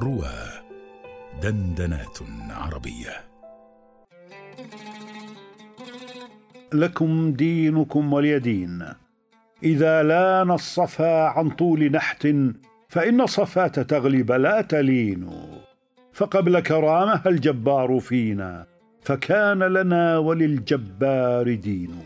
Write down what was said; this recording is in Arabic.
روى دندنات عربية. لكم دينكم ولي دين إذا لأن الصفا عن طول نحت فإن صفاه تغلب لا تلين. فقبل كرامها الجبار فينا فكان لنا وللجبار دين.